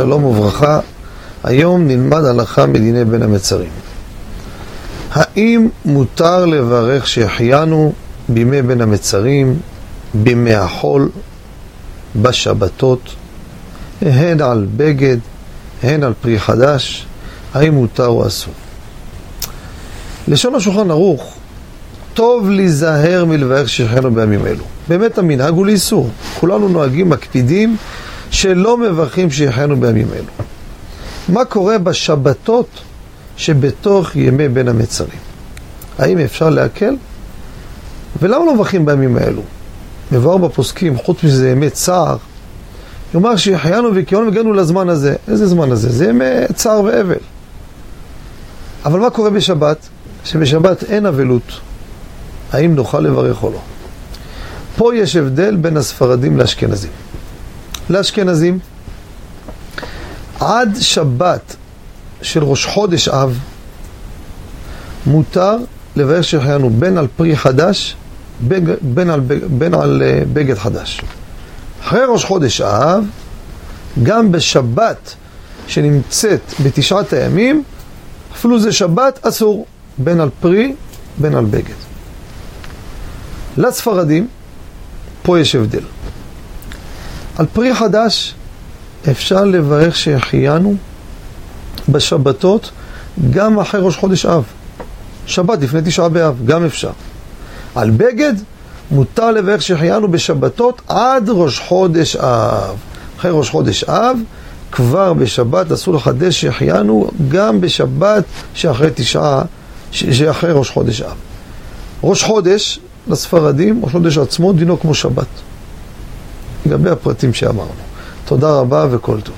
שלום וברכה. היום נלמד הלכה מדיני בין המצרים. האם מותר לברך שהחיינו בימי בין המצרים, בימי החול, בשבתות, הן על בגד, הן על פרי חדש, האם מותר או אסור? לשון השולחן ערוך, טוב להיזהר מלברך שהחיינו בימים אלו. באמת המנהג הוא לאיסור. כולנו נוהגים, מקפידים, שלא מברכים שהחיינו בימים אלו. מה קורה בשבתות שבתוך ימי בין המצרים? האם אפשר להקל? ולמה לא מברכים בימים האלו? מבואר בפוסקים, חוץ מזה ימי צער, יאמר שהחיינו וקיונו והגענו לזמן הזה. איזה זמן הזה? זה ימי צער ואבל. אבל מה קורה בשבת? שבשבת אין אבלות. האם נוכל לברך או לא? פה יש הבדל בין הספרדים לאשכנזים. לאשכנזים, עד שבת של ראש חודש אב, מותר לברך שהחיינו בין על פרי חדש, בין, בין, על, בין על אה, בגד חדש. אחרי ראש חודש אב, גם בשבת שנמצאת בתשעת הימים, אפילו זה שבת אסור, בין על פרי, בין על בגד. לספרדים, פה יש הבדל. על פרי חדש אפשר לברך שהחיינו בשבתות גם אחרי ראש חודש אב. שבת לפני תשעה באב, גם אפשר. על בגד מותר לברך שהחיינו בשבתות עד ראש חודש אב. אחרי ראש חודש אב, כבר בשבת אסור לחדש שהחיינו גם בשבת שאחרי תשעה, שאחרי ראש חודש אב. ראש חודש לספרדים, ראש חודש עצמו דינו כמו שבת. לגבי הפרטים שאמרנו. תודה רבה וכל טוב.